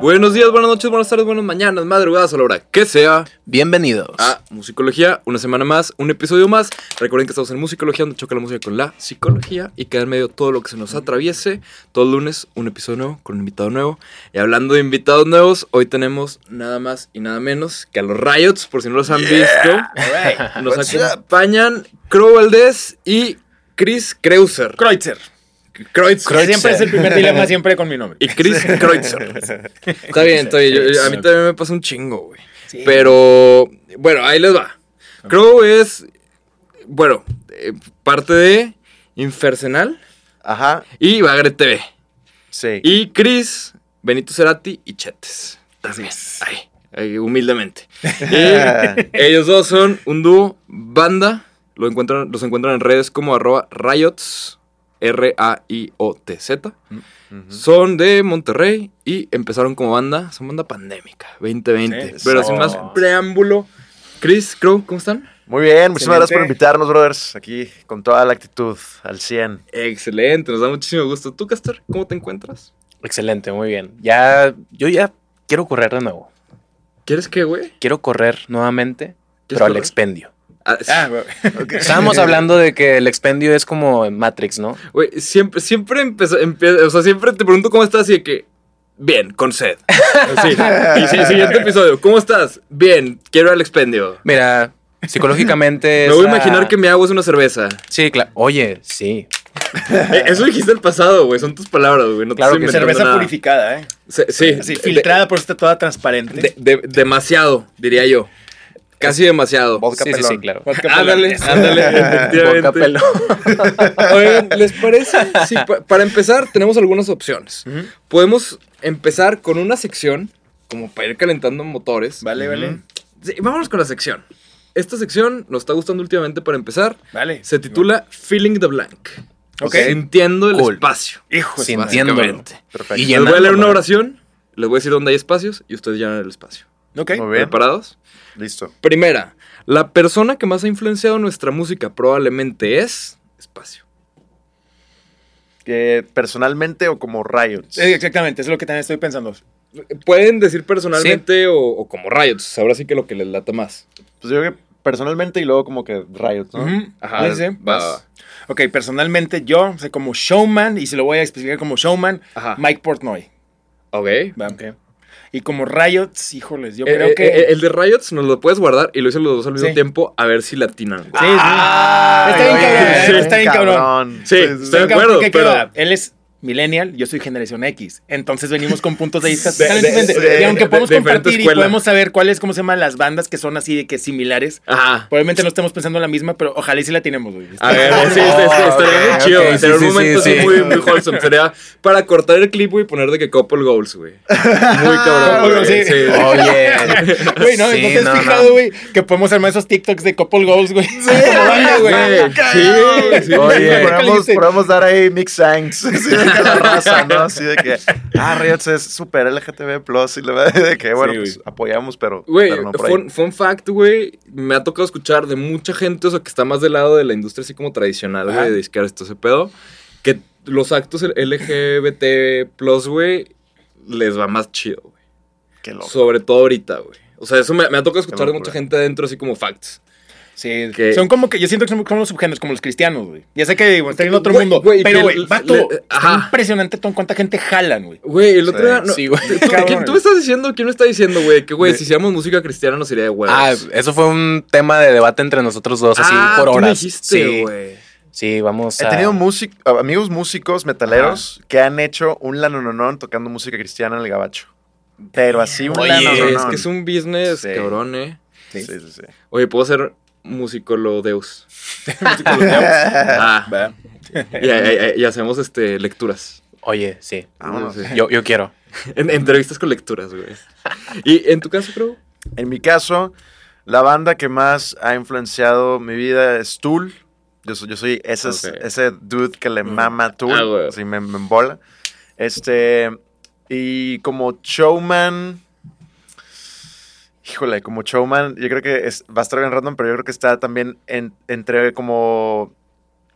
Buenos días, buenas noches, buenas tardes, buenas mañanas, madrugadas a la hora que sea. Bienvenidos. A Musicología, una semana más, un episodio más. Recuerden que estamos en Musicología, donde choca la música con la psicología y queda en medio todo lo que se nos atraviese. Todo el lunes, un episodio nuevo con un invitado nuevo. Y hablando de invitados nuevos, hoy tenemos nada más y nada menos que a los Riots, por si no los han visto. Nos acompañan Crow Valdés y Chris Kreuzer. Kreutzer. Kreutzer. Que siempre es el primer dilema, siempre con mi nombre. Y Chris Kreutzer. Está bien, está bien. Yo- yo- a mí también me pasa un chingo, güey. Sí. Pero, bueno, ahí les va. Crow es, bueno, eh, parte de Infersenal Ajá, y Bagre TV. sí. Y Chris, Benito Cerati y Chetes. Así es. Ahí, ahí, humildemente. Y ellos dos son un dúo, banda. Lo encuentran, los encuentran en redes como arroba riots, R-A-I-O-T-Z. Son de Monterrey y empezaron como banda, son banda pandémica, 2020. Sí, Pero sin más preámbulo. Chris, Crow, ¿cómo están? Muy bien, muchísimas gracias por invitarnos, brothers. Aquí con toda la actitud, al 100. Excelente, nos da muchísimo gusto. ¿Tú, Caster, cómo te encuentras? Excelente, muy bien. Ya, yo ya quiero correr de nuevo. ¿Quieres qué, güey? Quiero correr nuevamente, pero al expendio. Ah, Ah, güey. Estábamos hablando de que el expendio es como en Matrix, ¿no? Güey, siempre, siempre empezó, empie- o sea, siempre te pregunto cómo estás y de que, bien, con sed. Sí. Y sí, siguiente episodio, ¿cómo estás? Bien, quiero el expendio. Mira, psicológicamente. Me voy a imaginar que mi agua es una cerveza. Sí, claro. Oye, sí. Eh, Eso dijiste el pasado, güey, son tus palabras, güey. No te Claro estoy que Cerveza nada. purificada, ¿eh? Sí, sí. Así, De- filtrada, por eso está toda transparente. de- de- demasiado, diría yo. Casi demasiado. Vodka Sí, sí, pelón. sí, claro. Vodka Ándale, pelón. ándale, Boca pelo. efectivamente. Oigan, ¿les parece? Sí, pa- para empezar, tenemos algunas opciones. Ujú. Podemos empezar con una sección, como para ir calentando motores. Vale, vale. Sí, vámonos con la sección. Esta sección nos está gustando últimamente para empezar. Vale. Se titula Feeling the Blank. Ok. Sintiendo el Cool. espacio. Hijo. Sintiéndolo. Perfecto. Y Les voy a leer una oración, les voy a decir dónde hay espacios y ustedes llenan el espacio. Ok. Muy bien. ¿Preparados? Listo. Primera, la persona que más ha influenciado nuestra música probablemente es... Espacio. Que personalmente o como Riots. Eh, Exactamente, eso es lo que también estoy pensando. Pueden decir personalmente o, o como rayos. Ahora sí que lo que les lata más. Pues yo creo que personalmente y luego como que Riots, ¿no? Ajá, Sí, sí. va, va. Ok, personalmente yo, o sea, como showman, y si lo voy a especificar como showman, Ajá. Mike Portnoy. Ok. Va. Y como Riots, híjoles, yo Eh, creo eh, que... eh, el de Riots nos lo puedes guardar y lo hice los dos al mismo Sí. tiempo a ver si latinan. Sí, sí. Ay, Está bien cabrón, sí, está bien cabrón. Sí, estoy de acuerdo, porque, ¿qué pero-? Él es millennial, yo soy generación X. Entonces venimos con puntos de vista De- totalmente de- diferentes. de- y aunque de- podemos compartir y podemos saber cuáles, cómo se llaman las bandas que son así de que similares, Ajá. probablemente no estemos pensando en la misma, pero ojalá y sí la tenemos, güey. A ver, sí, este- estaría muy chido. Sería un momento sí, así sí. muy, muy wholesome. Sería para cortar el clip, güey, y poner de que couple goals, güey. Muy cabrón. Sí. Oye. Güey, ¿no? Sí, ¿No te has no, fijado, no. güey? Que podemos armar esos TikToks de couple goals, güey. Sí, güey. Sí, sí. Oye. Podemos, podemos dar ahí mix sangs. La. Así de que, ah, Riots es super LGTB Plus. Y le va de que, bueno, Sí, pues apoyamos, pero, Güey, pero no por ahí. fun, fun fact, güey, me ha tocado escuchar de mucha gente, o sea, que está más del lado de la industria así como tradicional, güey, de discar esto, ese pedo, que los actos LGBT+, güey, les va más chido, güey. Qué loco. Sobre todo ahorita, güey. O sea, eso me, me ha tocado escuchar de mucha gente adentro, así como facts. Sí, Que- son como que yo siento que son como los subgéneros, como los cristianos, güey. Ya sé que bueno, están en otro mundo, pero güey, vato, le- impresionante todo cuánta gente jalan, güey. Güey, el otro Sí. día... No, Sí, güey. ¿tú- tú- Cabrón. ¿Quién tú me estás diciendo? ¿Quién me está diciendo, güey? Que, güey, si hiciéramos música cristiana nos iría de huevos. Ah, eso fue un tema de debate entre nosotros dos, así Ah, por tú me horas. dijiste, sí, güey. sí, vamos He a. tenido músic- amigos músicos metaleros que han hecho un lanononón tocando música cristiana en el gabacho. Pero así un Oye, lanononón. Es que es un business, Sí. cabrón, eh. Sí, sí, sí. Oye, puedo ser musicolodeus. Ah, Ah, y, y- y hacemos este, lecturas. Oye, sí. Vámonos. Sí. Yo, yo quiero. En- entrevistas con lecturas, güey. Y en tu caso, creo. En mi caso, la banda que más ha influenciado mi vida es Tool. Yo soy, yo soy ese, ese dude que le mama a Tool. Ah, así me, me embola. Este. Y como showman. Híjole, como showman, yo creo que es, va a estar bien random, pero yo creo que está también en- entre como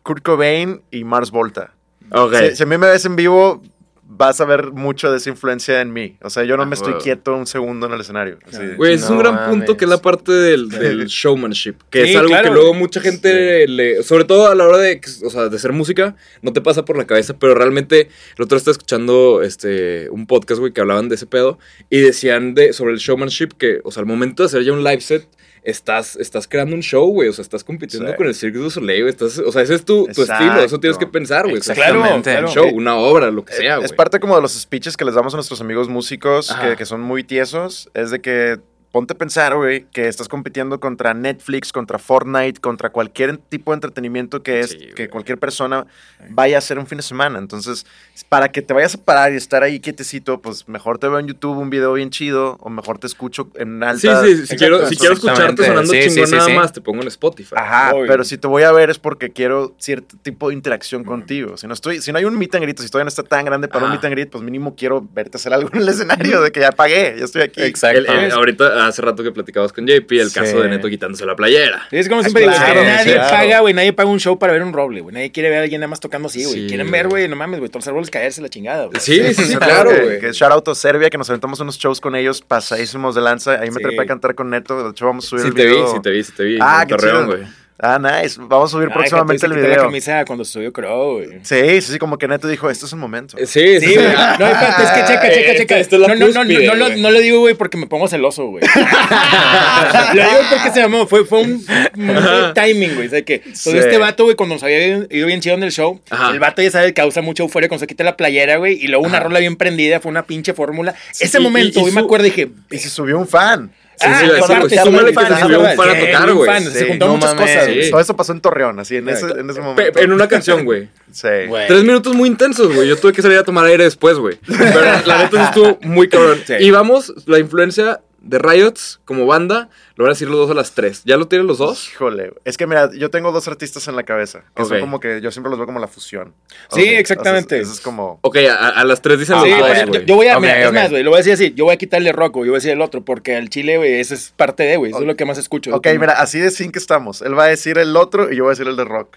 Kurt Cobain y Mars Volta. Ok. Si, si a mí me ves en vivo, vas a ver mucho de esa influencia en mí. O sea, yo no Ah, me estoy quieto un segundo en el escenario. Así. Güey, ese es un No gran punto que es la parte del, del showmanship, que Sí, es algo claro. que luego mucha gente le, sobre todo a la hora de, o sea, de hacer música, no te pasa por la cabeza, pero realmente el otro día estaba escuchando este un podcast, güey, que hablaban de ese pedo y decían de sobre el showmanship que, o sea, al momento de hacer ya un live set Estás, estás creando un show, güey. O sea, estás compitiendo Sí. con el Cirque du Soleil, güey. Estás, o sea, ese es tu, tu estilo. Eso tienes que pensar, güey. Claro, un show, una obra, lo que Eh, sea, es güey. parte como de los speeches que les damos a nuestros amigos músicos que, que son muy tiesos. Es de que ponte a pensar, güey, que estás compitiendo contra Netflix, contra Fortnite, contra cualquier tipo de entretenimiento que es Sí, que cualquier persona vaya a hacer un fin de semana. Entonces, para que te vayas a parar y estar ahí quietecito, pues mejor te veo en YouTube un video bien chido o mejor te escucho en Sí, alta. sí, si quiero, si quiero escucharte sonando Sí, sí, chingón sí, nada sí. más, te pongo en Spotify. Ajá, Obvio. pero si te voy a ver es porque quiero cierto tipo de interacción contigo. Si no estoy, si no hay un meet and greet, si todavía no está tan grande para un meet and greet, pues mínimo quiero verte hacer algo en el escenario de que ya pagué, ya estoy aquí. Exacto. El- el- ahorita, hace rato que platicabas con JP, el Sí. caso de Neto quitándose la playera. Sí, es como siempre digo, claro, que nadie claro. paga, güey, nadie paga un show para ver un roble, güey. Nadie quiere ver a alguien nada más tocando así, güey. Sí, Quieren ver, güey, no mames, güey, todos los árboles caerse la chingada, güey. Sí, sí, sí, Sí, claro, güey. Que shout out a Serbia, que nos aventamos unos shows con ellos pasadísimos de lanza. Ahí me trepé a cantar con Neto. De hecho, vamos a subir Sí el te vi, sí te vi, sí te vi. Ah, qué Torreón, güey. Ah, nice. Vamos a subir Ay, próximamente que el se quitó la video. camisa cuando subió Crow, güey. Sí, sí, sí, como que Neto dijo, este es el momento. Sí, sí, Sí, güey. No, espérate, es que checa, checa, Esta- checa. esta es la no, no, no, no, cúspide, no, lo- güey. no lo digo, güey, porque me pongo celoso, güey. lo digo porque se llamó, fue, fue un de timing, güey. O sea, que todo Sí. este vato, güey, cuando nos había ido bien chido en el show, Ajá. el vato ya sabe que causa mucha euforia cuando se quita la playera, güey, y luego una rola bien prendida, fue una pinche fórmula. Ese y- momento, y güey, me acuerdo y dije, Y se subió un fan. Sí, Ah, sí, aparte, se Súmale que se un subió un fan a tocar, güey. Se juntaron no muchas mames. cosas, Sí. Todo eso pasó en Torreón, así, en ese, en ese momento. En una canción, güey. Sí. Güey. Tres minutos muy intensos, güey. Yo tuve que salir a tomar aire después, güey. Pero la neta estuvo muy cabrón. Y vamos, la influencia de Riots como banda, lo van a decir los dos a las tres. ¿Ya lo tienen los dos? Híjole, es que mira, yo tengo dos artistas en la cabeza, que Ok. son como que yo siempre los veo como la fusión. Sí, exactamente. Eso es, eso es como... Ok, a, a las tres dicen Sí, los pues, dos, yo, güey. yo voy a, Ok, mira, es más, güey, lo voy a decir así, yo voy a quitarle rock, güey, yo voy a decir el otro, porque al chile, güey, eso es parte de, güey, eso es lo que más escucho. Ok, mira, así de sin que estamos. Él va a decir el otro y yo voy a decir el de rock.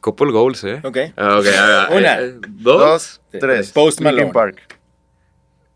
Couple goals, ¿eh? Ok. Ah, ok, ah, ah, Una. eh, ¿Dos? Tres. Post Linkin Malone. Park.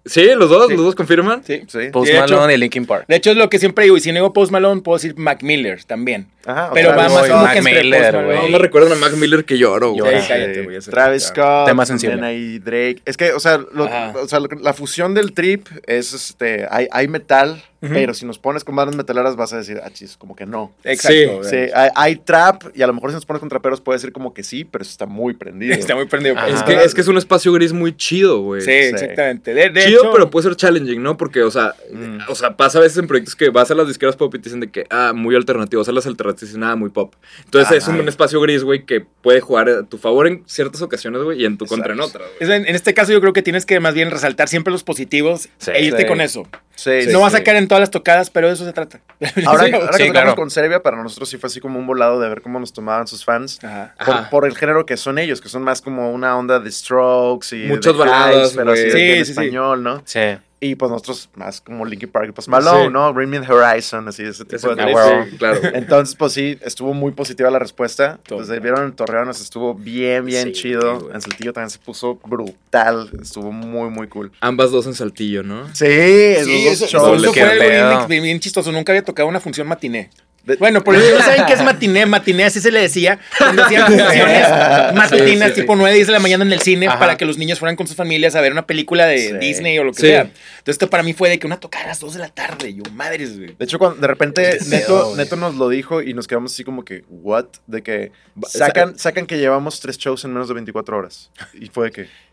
Sí, los dos, Sí. los dos confirman. Sí. Sí. Post hecho- Malone y Linkin Park. De hecho, es lo que siempre digo, y si no digo Post Malone, puedo decir Mac Miller también. Ajá, Pero va más como Mac que entre Miller. Malone. No me recuerdan a Mac Miller que lloro, güey. Sí, cállate, güey, Travis. Scott, Tema sensible. ahí Drake. Es que, o sea, lo- o sea, la fusión del trip es, este, hay, hay metal, Pero si nos pones con bandas metaleras vas a decir, ah, chis, como que no. Exacto. Sí, Sí, güey. hay, hay trap y a lo mejor si nos pones con traperos puede decir como que sí, pero eso está muy prendido. Está muy prendido. Pues. Es que, es que es un espacio gris muy chido, güey. Sí, exactamente. De, de Chido, hecho, pero puede ser challenging, ¿no? Porque, o sea, Mm. o sea, pasa a veces en proyectos que vas a las disqueras pop y te dicen de que, ah, muy alternativo, o sea, las alternativas dicen, nada, muy pop. Entonces es un espacio gris, güey, que puede jugar a tu favor en ciertas ocasiones, güey, y en tu contra en otras, en, en este caso yo creo que tienes que más bien resaltar siempre los positivos Sí. e irte Sí. con eso. Sí, no sí, vas a caer en todas las tocadas, pero de eso se trata. Ahora, Sí. ahora Sí, que tocamos claro. con Serbia, para nosotros sí fue así como un volado de ver cómo nos tomaban sus fans. Ajá. Por, Ajá. por el género que son ellos, que son más como una onda de strokes y de baladas, Hives, pero así en Sí, sí, sí. español, ¿no? Sí. Y pues nosotros más como Linkin Park y pues Malone, Sí. ¿no? Bring Me the Horizon, así ese tipo Ese- de sí, claro. Entonces, pues sí, estuvo muy positiva la respuesta. Todo. Pues vieron en Torreón, nos estuvo bien, bien Sí, chido. En Saltillo también se puso brutal. Estuvo muy, muy cool. Ambas dos en Saltillo, ¿no? Sí, esos Sí, dos eso, shows. eso fue algo bien chistoso. Nunca había tocado una función matiné. Bueno, por eso no saben qué es matiné. Matiné, así se le decía. Cuando hacían funciones matutinas, Sí, sí, tipo sí. 9, 10 de la mañana en el cine, Ajá. para que los niños fueran con sus familias a ver una película de. Disney o lo que sea. Entonces, esto para mí fue de que una tocada a las 2 de la tarde. Yo, madres, güey. De hecho, cuando de repente Neto. Neto nos lo dijo y nos quedamos así como que, ¿what? De que sacan, sacan que llevamos tres shows en menos de 24 horas. Y fue de que.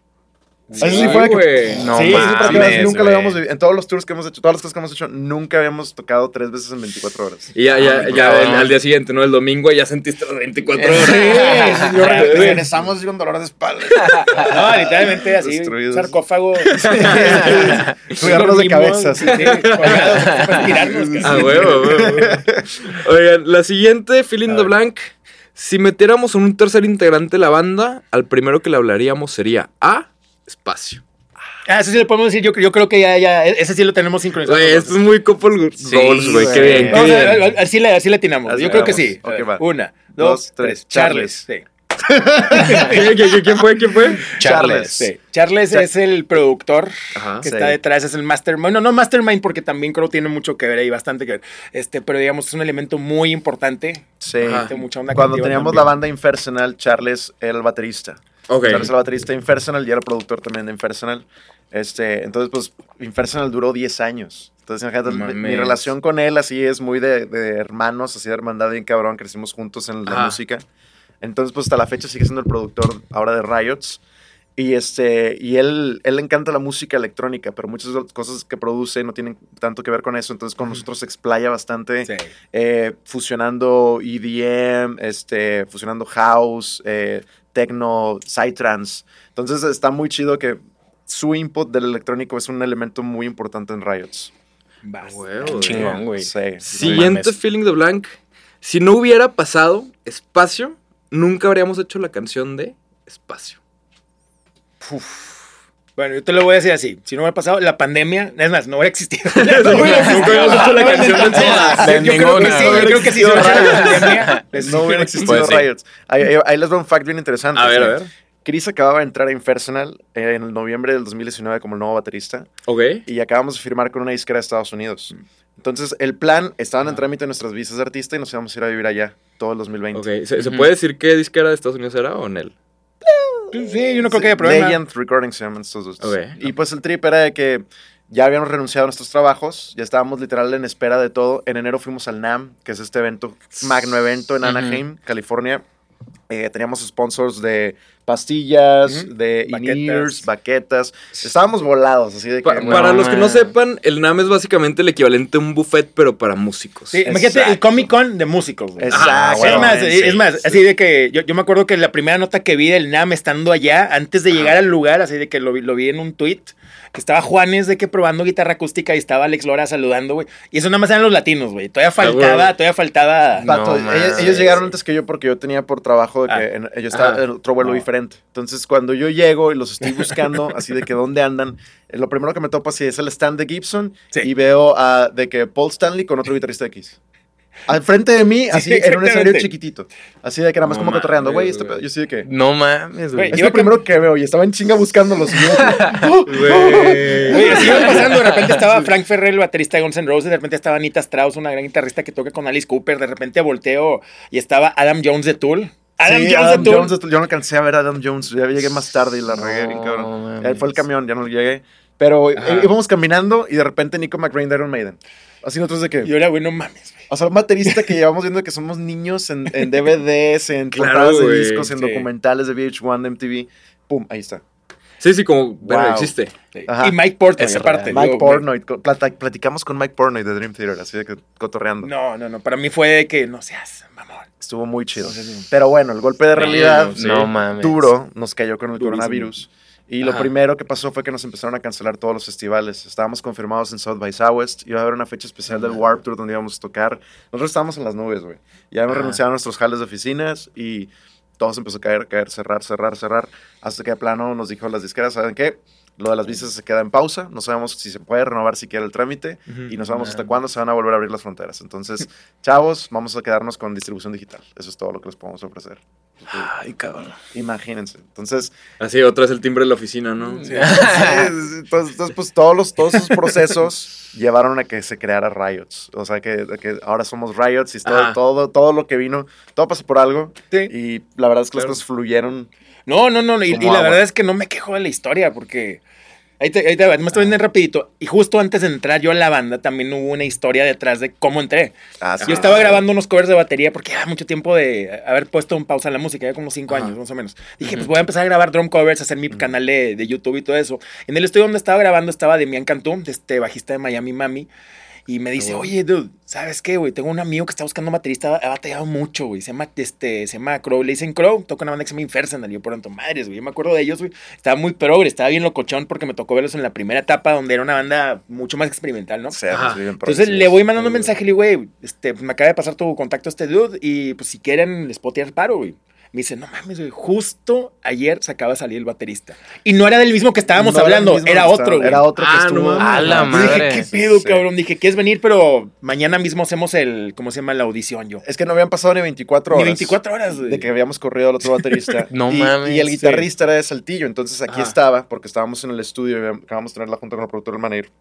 Sí, Así sí fue que- güey. No sí, mames, nunca lo habíamos vivido. En todos los tours que hemos hecho, todas las cosas que hemos hecho, nunca habíamos tocado tres veces en 24 horas. Y ya, ya, Ay, ya el- al día siguiente, ¿no? El domingo ya sentiste las 24 horas. Sí, yo re- regresamos así con dolor de espalda. No, literalmente así, Destruidos. sarcófago. Cuidarnos de cabeza, sí. Sí, colgados, para tirarnos, Ah, casi. huevo, huevo, huevo. Oigan, la siguiente, Feeling the Blank. Si metiéramos un tercer integrante de la banda, al primero que le hablaríamos sería A. Espacio. Ah, eso sí le podemos decir. Yo, yo creo que ya, ya, ese sí lo tenemos sincronizado. Güey, esto es muy couple Sí, goals, güey. Qué güey. bien, qué Vamos a- bien. a- así, le, así le atinamos. Así Yo creo que sí. Ok, va. Una, Dos, dos, tres. tres. Charles. Sí. ¿Quién, fue? ¿Quién fue? Charles. Sí. Charles Cha- es el productor Ajá. que Sí. está detrás, es el mastermind. Bueno, no mastermind porque también creo tiene mucho que ver ahí, bastante que ver. Este, pero digamos, es un elemento muy importante. Sí. Mucha onda Cuando teníamos también. la banda Infernal, Charles era el baterista. Ok. Charles el baterista de Infernal y era productor también de Infernal. Este, entonces, pues, Infernal duró 10 años. Entonces, mi- relación con él así es muy de, de hermanos, así de hermandad bien cabrón, crecimos juntos en la Ajá. música. Entonces, pues, hasta la fecha sigue siendo el productor ahora de Riots. Y, este, y él, él le encanta la música electrónica, pero muchas cosas que produce no tienen tanto que ver con eso. Entonces, con nosotros se explaya bastante Sí. eh, fusionando EDM, este, fusionando house, eh, techno, psytrance. Entonces está muy chido que su input del electrónico es un elemento muy importante en Riots. Huevo, Chingón, güey. Sí. Siguiente mames. feeling de Blank. Si no hubiera pasado espacio, nunca habríamos hecho la canción de espacio. Bueno, yo te lo voy a decir así. Si no hubiera pasado la pandemia, es más, no hubiera existido. Nunca habíamos hecho la canción de. De Yo creo que sí, yo creo que sí. Si no hubiera la pandemia, No hubiera existido. Riots. Ahí, ahí- les doy un fact bien interesante. A ver, a ver. Chris acababa de entrar a Infernal en el noviembre del 2019 como el nuevo baterista Ok. y acabamos de firmar con una disquera de Estados Unidos. Entonces, el plan, estaban en Ah. trámite nuestras visas de artista y nos íbamos a ir a vivir allá todo el 2020. Ok. ¿Se, se Ujú. puede decir qué disquera de Estados Unidos era o en él? Sí, yo no creo que haya problema. Legend Recording se llaman estos dos. Y pues el trip era de que ya habíamos renunciado a nuestros trabajos, ya estábamos literal en espera de todo. En enero fuimos al NAM, que es este evento, magno evento en. Anaheim, California. Eh, teníamos sponsors de pastillas, de Baquetas. in-ears, baquetas. Estábamos volados, así de que... Pa- no para los que no sepan, el NAM es básicamente el equivalente a un buffet, pero para músicos. Sí, imagínate el. Comic Con de músicos. güey. Exacto. Ah, es más, sí, es más, sí. así de que yo, yo me acuerdo que la primera nota que vi del NAM estando allá, antes de llegar al lugar, así de que lo, vi- lo vi en un tweet, que estaba Juanes de que probando guitarra acústica y estaba Alex Lora saludando, güey. Y eso nada más eran los latinos, güey. Todavía faltaba, todavía faltaba. Ellos, llegaron antes que yo porque yo tenía por trabajo de que Ah. en- yo estaba Ajá. en otro vuelo No. diferente. Entonces, cuando yo llego y los estoy buscando, así de que dónde andan, eh, lo primero que me topo así es el stand de Gibson Sí. y veo a, de que Paul Stanley con otro guitarrista Kiss. Al frente de mí, así en un escenario chiquitito. Así de que nada más No como cotorreando, güey, este pedo. Yo sí de que. No mames, Güey. Es Yo lo primero que veo y estaba en chinga buscándolos. y yo, ¡Oh! Güey, así iba pasando, de repente estaba Frank Ferrer, el baterista de Guns N' Roses, de repente estaba Anita Strauss, una gran guitarrista que toca con Alice Cooper, de repente volteo y estaba Adam Jones de Tool. Adam Sí, Jones Adam de. Jones. Yo no alcancé a ver a Adam Jones. Ya llegué más tarde y la regué bien cabrón. mames. Ya fue el camión, ya no llegué. Pero eh, Ajá. íbamos caminando y de repente Nico McRae de Iron Maiden. Así nosotros de Y que. yo era, güey, no mames, güey. O sea, un baterista que llevamos viendo que somos niños en, en DVDs, en Claro, portadas de discos, en sí. documentales de VH1, de MTV. Pum, ahí está. Sí, sí, como, Wow. existe. Ajá. Y Mike Portnoy, Es aparte. real. Mike digo, Portnoy. plata- platicamos con Mike Portnoy de Dream Theater, así de que cotorreando. No, no, no. Para mí fue de que no seas mamón. Estuvo muy chido. Pero bueno, el golpe de realidad Sí. No mames. duro nos cayó con el Durísimo. coronavirus. Y lo Ajá. primero que pasó fue que nos empezaron a cancelar todos los festivales. Estábamos confirmados en South by Southwest. Iba a haber una fecha especial del Warp Tour donde íbamos a tocar. Nosotros estábamos en las nubes, güey. Ya hemos Ajá. renunciado a nuestros jales de oficinas y todo se empezó a caer, caer, cerrar, cerrar, cerrar. Hasta que de plano nos dijo las disqueras, ¿saben qué? Lo de las visas se queda en pausa. No sabemos si se puede renovar siquiera el trámite. Y no sabemos hasta cuándo se van a volver a abrir las fronteras. Entonces, chavos, vamos a quedarnos con distribución digital. Eso es todo lo que les podemos ofrecer. Ay, cabrón. Imagínense. Entonces, Así, otra vez el timbre de la oficina, ¿no? Sí, entonces, entonces, pues todos, los, todos esos procesos llevaron a que se creara Riots. O sea, que, que ahora somos Riots y todo, todo, todo lo que vino, todo pasó por algo. Sí. Y la verdad es que Claro. las cosas fluyeron. No, no, no. Y, y la verdad es que no me quejo de la historia porque. Ahí te, ahí te va, me estoy viendo rapidito. Y justo antes de entrar yo a la banda también hubo una historia detrás de cómo entré. Ah, sí. Yo estaba grabando unos covers de batería porque llevaba mucho tiempo de haber puesto en pausa la música, ya como cinco Ajá. años más o menos. Dije, pues voy a empezar a grabar drum covers, hacer mi canal de, de YouTube y todo eso. En el estudio donde estaba grabando estaba Demian Cantú, este bajista de Miami Mami. Y me dice, oye, dude, ¿sabes qué, güey? Tengo un amigo que está buscando baterista, ha batallado mucho, güey. Se llama, este, se llama Crow. Le dicen Crow, toca una banda que se llama Infernal. Y yo, por tanto, madres, güey. Yo me acuerdo de ellos, güey. Estaba muy progre, estaba bien locochón porque me tocó verlos en la primera etapa donde era una banda mucho más experimental, ¿no? Pues, bien Entonces le voy mandando un mensaje y le digo, güey, este, pues me acaba de pasar tu contacto a este dude y pues si quieren les puedo tirar paro, güey. Me dice, no mames, güey, justo ayer se acaba de salir el baterista. Y no era del mismo que estábamos No hablando, era otro, güey. Era otro que Ah, estuvo. A la Yo dije, madre. ¿qué pedo, Sí. cabrón? Dije, ¿quieres venir? Pero mañana mismo hacemos el, ¿cómo se llama? La audición yo. Es que no habían pasado ni 24 Ni horas. 24 horas, güey. De que habíamos corrido al otro baterista. No y, mames, Y el sí. guitarrista era de Saltillo. Entonces aquí Ajá. estaba, porque estábamos en el estudio y acabamos de tener la junta con el productor del manager.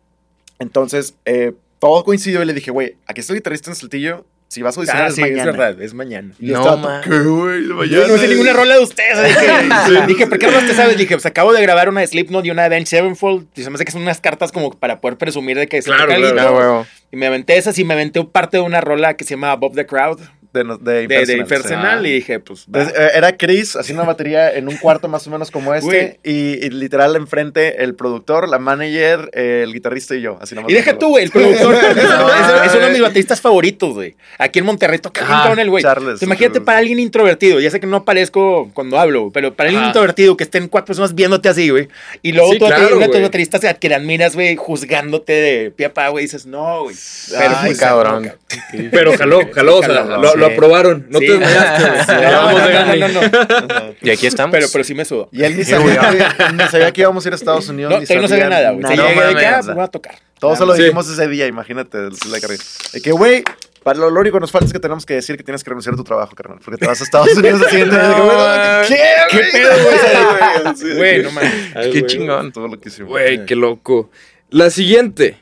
Entonces, eh, todo coincidió y le dije, güey, aquí está el guitarrista en Saltillo. Si vas a audicionar Ah, es sí, mañana. es verdad, es mañana. Y No, estaba. ¿qué, güey? Mañana. no sé ninguna rola de ustedes. Dije, dije ¿por qué rolas te sabes? Dije, pues acabo de grabar una de Slipknot y una de Avenged Sevenfold. Y se me hace que son unas cartas como para poder presumir de que se Claro, claro. algo. Ah. Y me aventé esas y me aventé parte de una rola que se llama Bob the Crowd De, de de, de Impersonal. Y dije, pues. va. Entonces, eh, era Chris haciendo una batería en un cuarto más o menos como este. Y, y literal enfrente el productor, la manager, eh, el guitarrista y yo. Así nomás Y deja tú, güey, el productor. es, No, es uno de mis bateristas favoritos, güey. Aquí en Monterrey toca bien cabrón el güey. Charles, Entonces, Imagínate para alguien introvertido. Ya sé que no aparezco cuando hablo, pero para alguien Ajá. introvertido que estén cuatro personas viéndote así, güey. Y luego Sí, tú claro, uno de tus bateristas que le admiras, güey, juzgándote de pie a pa, güey. Dices, no, güey. Pero Ay, pues, cabrón. cabrón. Pero jaló, jaló, o sea, Jaló, lo, sí. Lo aprobaron. No Sí. te desmayaste, güey. No, no, no, no, no, no. Y aquí estamos. Pero, pero sí me sudo. Y él ni sabía, que, ni sabía que íbamos a ir a Estados Unidos. No, todavía no sabía nada, güey. Se No llegué de que, ah, pues voy a tocar. Todo se lo Sí. dijimos ese día, imagínate la carrera. De que, güey, para lo, lo único que nos falta es que tenemos que decir que tienes que renunciar a tu trabajo, carnal. Porque te vas a Estados Unidos el siguiente güey, ¿Qué, ¿Qué pedo, güey? Güey, no mames. Qué chingón. Todo lo que hicimos. Güey, qué loco. La siguiente.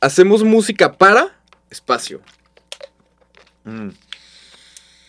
Hacemos música para espacio. Mm.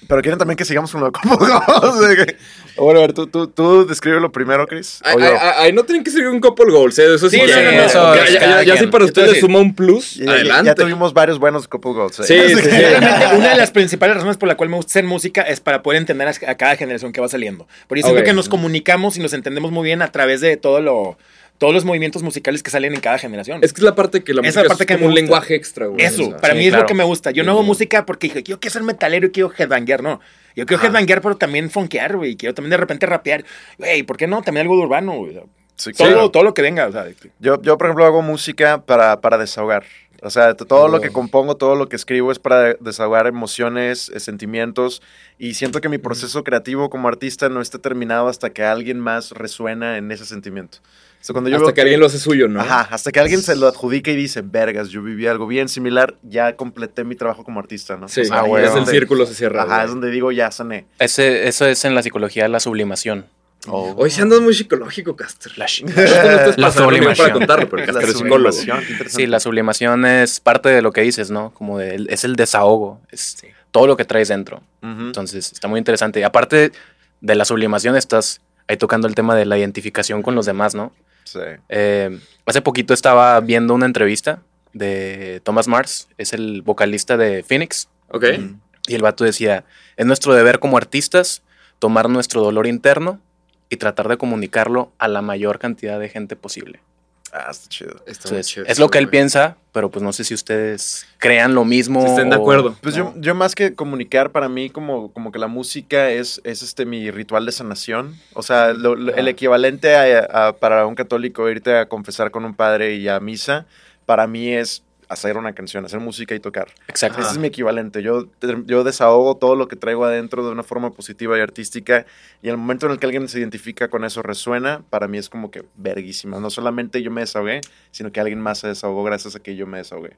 Pero quieren también que sigamos con lo de cómo. Bueno, a ver, tú, tú, tú describe lo primero, Chris. Ay, no tienen que ser un couple goals, ¿eh? Eso sí, Sí, ya, no, no, no, ya- eso ya- cada ya- ya si quien. para ustedes suma un plus, Ya- ya- adelante. Ya tuvimos varios buenos couple goals. eh. Sí, sí, sí. Una de las principales razones por la cual me gusta hacer música es para poder entender a, cada generación que va saliendo. Porque yo siento Ok. que nos comunicamos y nos entendemos muy bien a través de todo lo, todos los movimientos musicales que salen en cada generación. Es que es la parte que la música parte es que como un lenguaje extra, güey. Eso, o sea. para sí, mí es lo que me gusta. Yo no hago música porque dije, yo quiero ser metalero y quiero headbanguear, no. Yo quiero headbanguear, pero también funkear, güey. Quiero también de repente rapear. Güey, ¿por qué no? También algo de urbano, güey. Sí, Todo, claro. todo lo que venga, o sea. Yo, yo, por ejemplo, hago música para, para desahogar. O sea, todo lo Oh. que compongo, todo lo que escribo es para desahogar emociones, eh, sentimientos. Y siento que mi proceso creativo como artista no está terminado hasta que alguien más resuena en ese sentimiento. O sea, cuando yo Hasta veo que alguien lo hace suyo, ¿no? Ajá, hasta que alguien se lo adjudique y dice, vergas, yo viví algo bien similar, ya completé mi trabajo como artista, ¿no? Sí, O sea, Ah, güey. es el donde- círculo se cierra. Ajá, güey. es donde digo, ya sané. Ese, eso es en la psicología la sublimación. Hoy sí andas muy psicológico, Caster. La, Esto no estás La para sublimación. contarlo, pero La Caster es psicólogo. Sí, la sublimación es parte de lo que dices, ¿no? Como de, es el desahogo, es todo lo que traes dentro. Entonces, está muy interesante. Y aparte de la sublimación, estás ahí tocando el tema de la identificación con los demás, ¿no? Sí. Eh, hace poquito estaba viendo una entrevista de Thomas Mars, es el vocalista de Phoenix, Ok. Ujú. y el vato decía, es nuestro deber como artistas tomar nuestro dolor interno y tratar de comunicarlo a la mayor cantidad de gente posible. Ah, está chido. Está muy Entonces, chido es lo que él güey. piensa, pero pues no sé si ustedes crean lo mismo. Si estén de o- acuerdo. Pues yo, yo más que comunicar, para mí como, como que la música es, es este mi ritual de sanación. O sea, lo- lo- el equivalente a, a- para un católico irte a confesar con un padre y a misa, para mí es hacer una canción, hacer música y tocar. Exacto. Ese es mi equivalente. Yo, yo desahogo todo lo que traigo adentro de una forma positiva y artística. Y el momento en el que alguien se identifica con eso, resuena, para mí es como que verguísima. No solamente yo me desahogué, sino que alguien más se desahogó gracias a que yo me desahogué.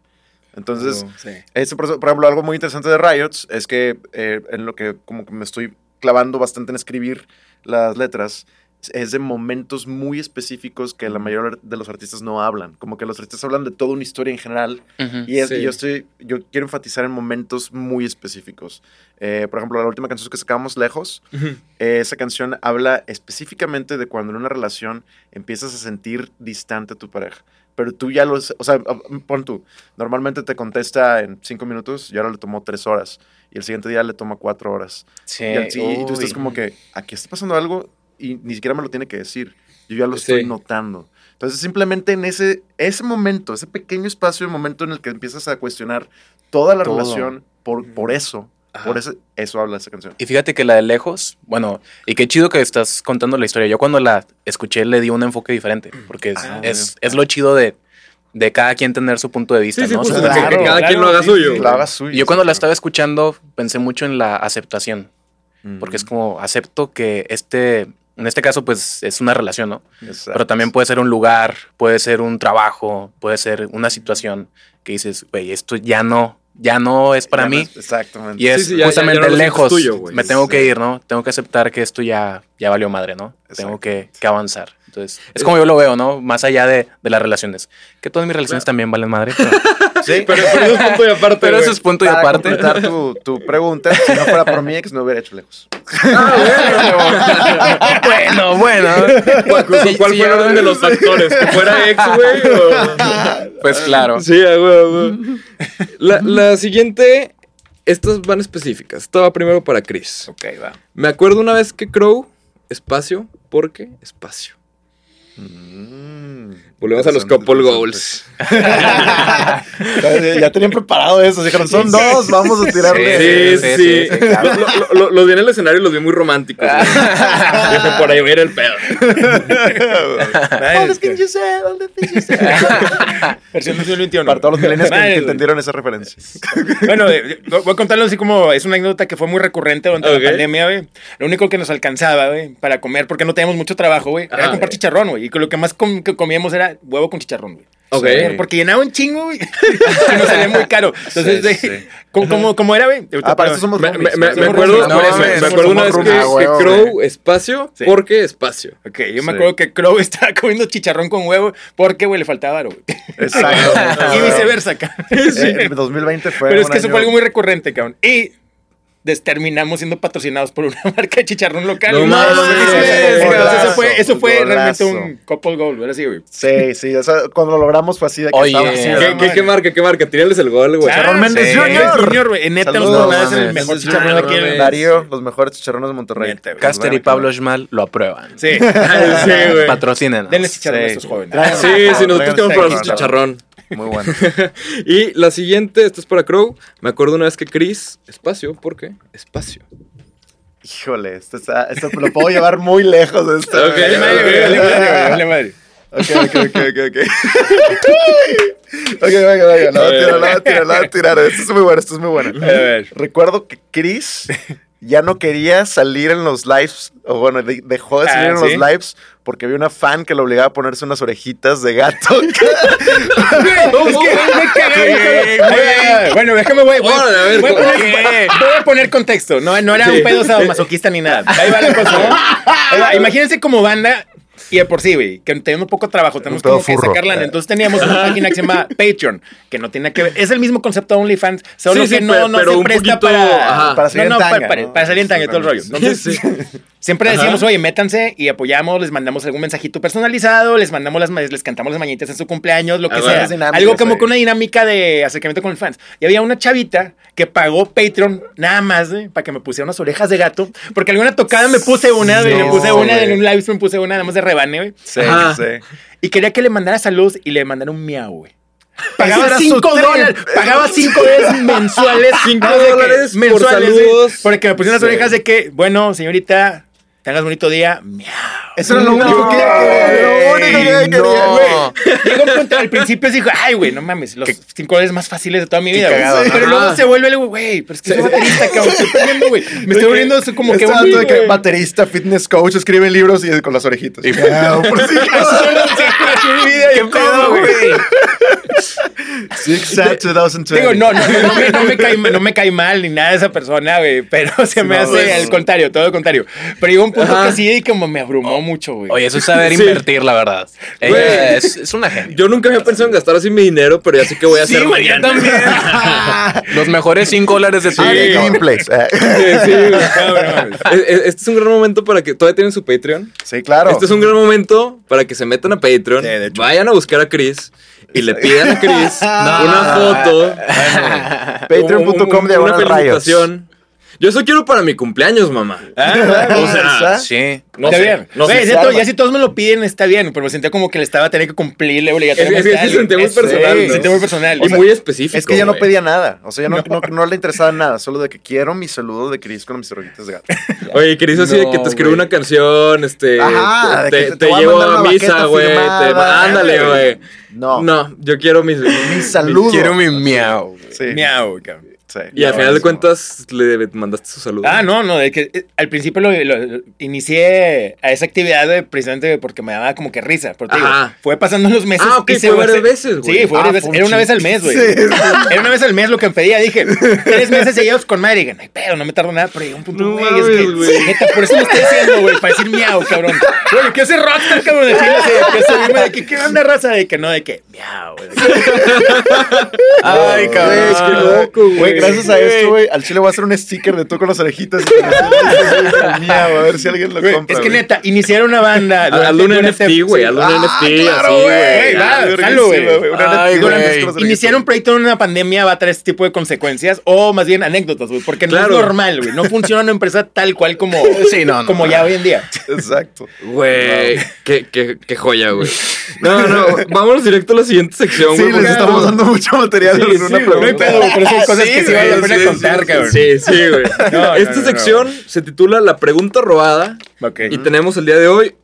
Entonces, Sí. ese proceso- por ejemplo, algo muy interesante de Riots es que eh, en lo que como que me estoy clavando bastante en escribir las letras es de momentos muy específicos que la mayoría de los artistas no hablan. Como que los artistas hablan de toda una historia en general Ujú. y, es- Sí. y yo estoy, yo quiero enfatizar en momentos muy específicos. Eh, por ejemplo, la última canción que sacamos, Lejos, Ujú. eh, esa canción habla específicamente de cuando en una relación empiezas a sentir distante a tu pareja. Pero tú ya lo... O sea, ah, pon tú. Normalmente te contesta en cinco minutos y ahora le tomó tres horas. Y el siguiente día le toma cuatro horas. Sí, Y, y- tú estás como que, aquí está pasando algo y ni siquiera me lo tiene que decir. Yo ya lo estoy Sí. notando. Entonces, simplemente en ese, ese momento, ese pequeño espacio, momento en el que empiezas a cuestionar toda la Todo. relación por, por eso, Ajá. por ese, eso habla esa canción. Y fíjate que la de lejos, bueno, y qué chido que estás contando la historia. Yo cuando la escuché le di un enfoque diferente, porque es, Ah, es, es lo chido de, de cada quien tener su punto de vista, Sí, sí, ¿no? justo, Su que- que, perspectiva. cada quien claro, lo haga sí, suyo. Lo hagas suyo. Yo cuando la sí, estaba escuchando pensé mucho en la aceptación. porque es como acepto que este, en este caso pues es una relación, ¿no? Exacto. Pero también puede ser un lugar, puede ser un trabajo, puede ser una situación que dices, güey, esto ya no, ya no es para Ya no mí. es- Exactamente. Y es Sí, sí, ya- justamente ya no lejos. tuyo, me tengo que ir, ¿no? Tengo que aceptar que esto ya, ya valió madre, ¿no? Tengo que avanzar. Entonces, es como yo lo veo, ¿no? Más allá de, de las relaciones. Que todas mis relaciones también valen madre. Pero, Sí, Pero, pero eso es punto y aparte. pero güey. eso es punto y para aparte. completar tu, tu pregunta, si no fuera por mi ex, no hubiera hecho lejos. bueno, bueno. ¿Cuál, cuál Sí, fue el orden de los factores? ¿Que fuera ex, güey? o- Pues claro. Sí. La, la siguiente, estas van específicas. Esta va primero para Chris. Ok, va. Me acuerdo una vez que Crow, espacio, porque espacio. うん。Volvemos a los couple goals. ya tenían preparado eso. Dijeron, son dos, vamos a tirarle. Sí, sí, sí. sí, sí, claro. Lo- lo- lo- Los vi en el escenario y los vi muy románticos. güey. Dije, por ahí va a ir el pedo. All the things you said, all the things you said. Versión 2021. Para todos los millennials que, que entendieron esa referencia. Bueno, eh, voy a contarlo así como es una anécdota que fue muy recurrente durante la pandemia, güey. Lo único que nos alcanzaba, güey, para comer, porque no teníamos mucho trabajo, güey, era Ajá. comprar chicharrón, güey. Y que lo que más com- que comíamos era huevo con chicharrón, güey. Ok. Sí, Porque llenaba un chingo, güey. y nos salía muy caro. Entonces, Sí, sí. ¿cómo, cómo, cómo era, güey? Ah, para eso somos Me, me- me- acuerdo, no, me- mames, me somos acuerdo una vez que. Ah, que Crow, espacio, Sí. porque espacio. Ok, yo me acuerdo que Crow estaba comiendo chicharrón con huevo porque, güey, le faltaba aro, güey. Exacto. y viceversa, cabrón. Eh, 2020 fue. Pero es que eso año- fue algo muy recurrente, cabrón. Y terminamos siendo patrocinados por una marca de chicharrón local. No mames, Sí, sí, sí, sí, Eso fue, eso fue realmente un couple goal, güey. Así, güey. Sí, sí. O sea, cuando lo logramos fue así de que Oye. estaba así, ¿Qué- ¿verdad? ¿Qué, qué, qué marca? ¿Qué marca? Tírales el gol, güey. Chicharrón Méndez sí, Jr.. Junior, güey. Neta, Saludos, los el mejor chicharrón Jr., aquí. en-. Darío, los mejores chicharrones de Monterrey. Neta. Caster y Pablo Schmal lo aprueban. Sí. Sí, güey. Patrocinen. Denle chicharrón a Sí. estos jóvenes. Sí, sí, nosotros queremos probar su chicharrón. Muy bueno. y la siguiente, esto es para Crow. Me acuerdo una vez que Chris, espacio, ¿por qué? Espacio. Híjole, esto, está, esto lo puedo llevar muy lejos de esto. Ok. Vale madre, madre. Ok, ok, ok, ok, ok. ok, venga, venga, la voy a tirar, la voy a tirar, la voy a tirar. Esto es muy bueno, esto es muy bueno. A ver. Recuerdo que Chris ya no quería salir en los lives, o bueno, de- dejó de salir Ah, en ¿sí? los lives porque había una fan que lo obligaba a ponerse unas orejitas de gato. Bueno, déjame, güey. Voy, Órale, a ver, voy a ¿cómo poner, qué? voy a poner contexto. No, no era Sí. un pedo sadomasoquista ni nada. Ahí va la cosa. Imagínense como banda. Y de por sí, güey, que tenemos poco trabajo, tenemos como que sacar lana. Entonces teníamos una página que se llama Patreon, que no tiene que ver. Es el mismo concepto de OnlyFans, solo Sí, sí, que no, no pero se un presta poquito, para. Para salir no, en tanga, para, para- ¿no? para salir en tanga y todo el rollo. Entonces, Siempre decíamos, oye, métanse y apoyamos, les mandamos algún mensajito personalizado, les mandamos las, les cantamos las mañanitas en su cumpleaños, lo que Ah, sea. Algo como con una dinámica de acercamiento con los fans. Y había una chavita que pagó Patreon nada más, güey, para que me pusiera unas orejas de gato. Porque alguna tocada me puse una, güey, No, me puse una, en un live me puse una nada más de rebane, güey. Sí, Ajá. sí. Y quería que le mandara saludos y le mandara un miau, güey. Pagaba era 5 su trip. dólares, pagaba 5 dólares mensuales. Cinco no sé qué, dólares por mensuales, saludos. güey, Porque me pusieron las Sí. orejas de que, bueno, señorita, tengas bonito día. Miau. Eso era lo único que lo único que quería, no. güey. Llegó un punto, al principio dijo, ay, güey, no mames, los cinco dólares más fáciles de toda mi vida. güey". cagado, ¿no? Pero luego se vuelve algo, güey, pero es que soy baterista, cabrón, estoy perdiendo, güey. Me estoy volviendo eso como que Este vato un de que baterista, fitness coach, escribe libros y con las orejitas. Y- por si Solo se creció mi vida y ¿Qué todo, pedo, güey. güey? Six Sad 2020. Digo, no, no, no, me, no me cae, no me cae mal ni nada de esa persona, güey, pero se me No, hace al contrario, todo lo contrario. Pero llegó un punto Ajá. que sí, como me abrumó mucho, güey. Oye, eso es saber Sí. invertir, la verdad. Ella es, es una genio. Yo nunca había pensado en gastar así mi dinero, pero ya sé que voy a Sí, hacer yo mañana. también. Los mejores 5 dólares de tu de vida. gameplays. Sí, sí, Este es un gran momento para que todavía tienen su Patreon. Sí, claro. Este es un gran momento para que se metan a Patreon, Sí, de hecho. vayan a buscar a Chris y le pidan a Chris una foto, Patreon.com de una rayos. felicitación. Yo eso quiero para mi cumpleaños, mamá. Ah, O sea, Sí. no está sé, bien. no sé. ya, ya si todos me lo piden, está bien, pero me sentía como que le estaba teniendo que cumplir Es, obligatoriamente. es que se sentía muy personal. sí, ¿no? sentía muy personal. Y muy específico. Es que ya no pedía nada. O sea, ya no, no. no le interesaba nada. Solo de que quiero mi saludo de Chris con mis orejitas de gato. Oye, Chris así de que te escribe güey. una canción, este. Ajá, te, te, a llevo a una misa, güey. Ándale, güey. No. No, yo quiero mis. Mi saludo. Quiero mi miau. Sí. Miau, cabrón. Sí. Y al final de cuentas le mandaste su saludo. Ah, no, no, de que eh, al principio lo, lo- inicié a esa actividad de, precisamente porque me daba como que risa. Pero te digo, Ajá. fue pasando los meses. Ah, ok, y se fue varias veces, güey. Sí, fue varias Ah, veces. fue un Era una vez al mes, güey. Sí. Era una vez al mes lo que me pedía. Dije, tres meses seguidos con madre. Y dije, no hay pedo, no me tardo nada. Pero llegó un punto, No güey, es que, güey. neta, por eso lo estoy haciendo, güey, para decir miau, cabrón. Güey, ¿qué hace rockstar, cabrón? Decirle así, de que subirme de que, ¿qué onda, raza? De que no, de que, miau, güey. Ay, cabrón. Güey, qué loco, güey. Güey, gracias a esto, güey, al chile voy a hacer un sticker de tú con las orejitas. y a ver si alguien lo Güey, compra. es que neta, iniciar una banda. Hazle un NFT, güey. sí. Hazle un NFT claro, güey. Ah, jalo, güey. Iniciar un proyecto en una pandemia va a traer este tipo de consecuencias o más bien anécdotas, güey, porque no Claro. es normal, güey. No funciona una empresa tal cual como, Sí, no, no, como no. ya hoy en día. Exacto. Güey, qué, qué, qué joya, güey. No, no, vámonos directo a la siguiente sección, Sí, güey. les porque- estamos dando mucho material Sí, en sí, una güey. No hay pregunta. pedo, pero son cosas Sí, que sí vale la pena sí, contar, sí, cabrón. Sí, sí, güey. no, Esta no, no. sección se titula La pregunta robada Ok. y tenemos el día de hoy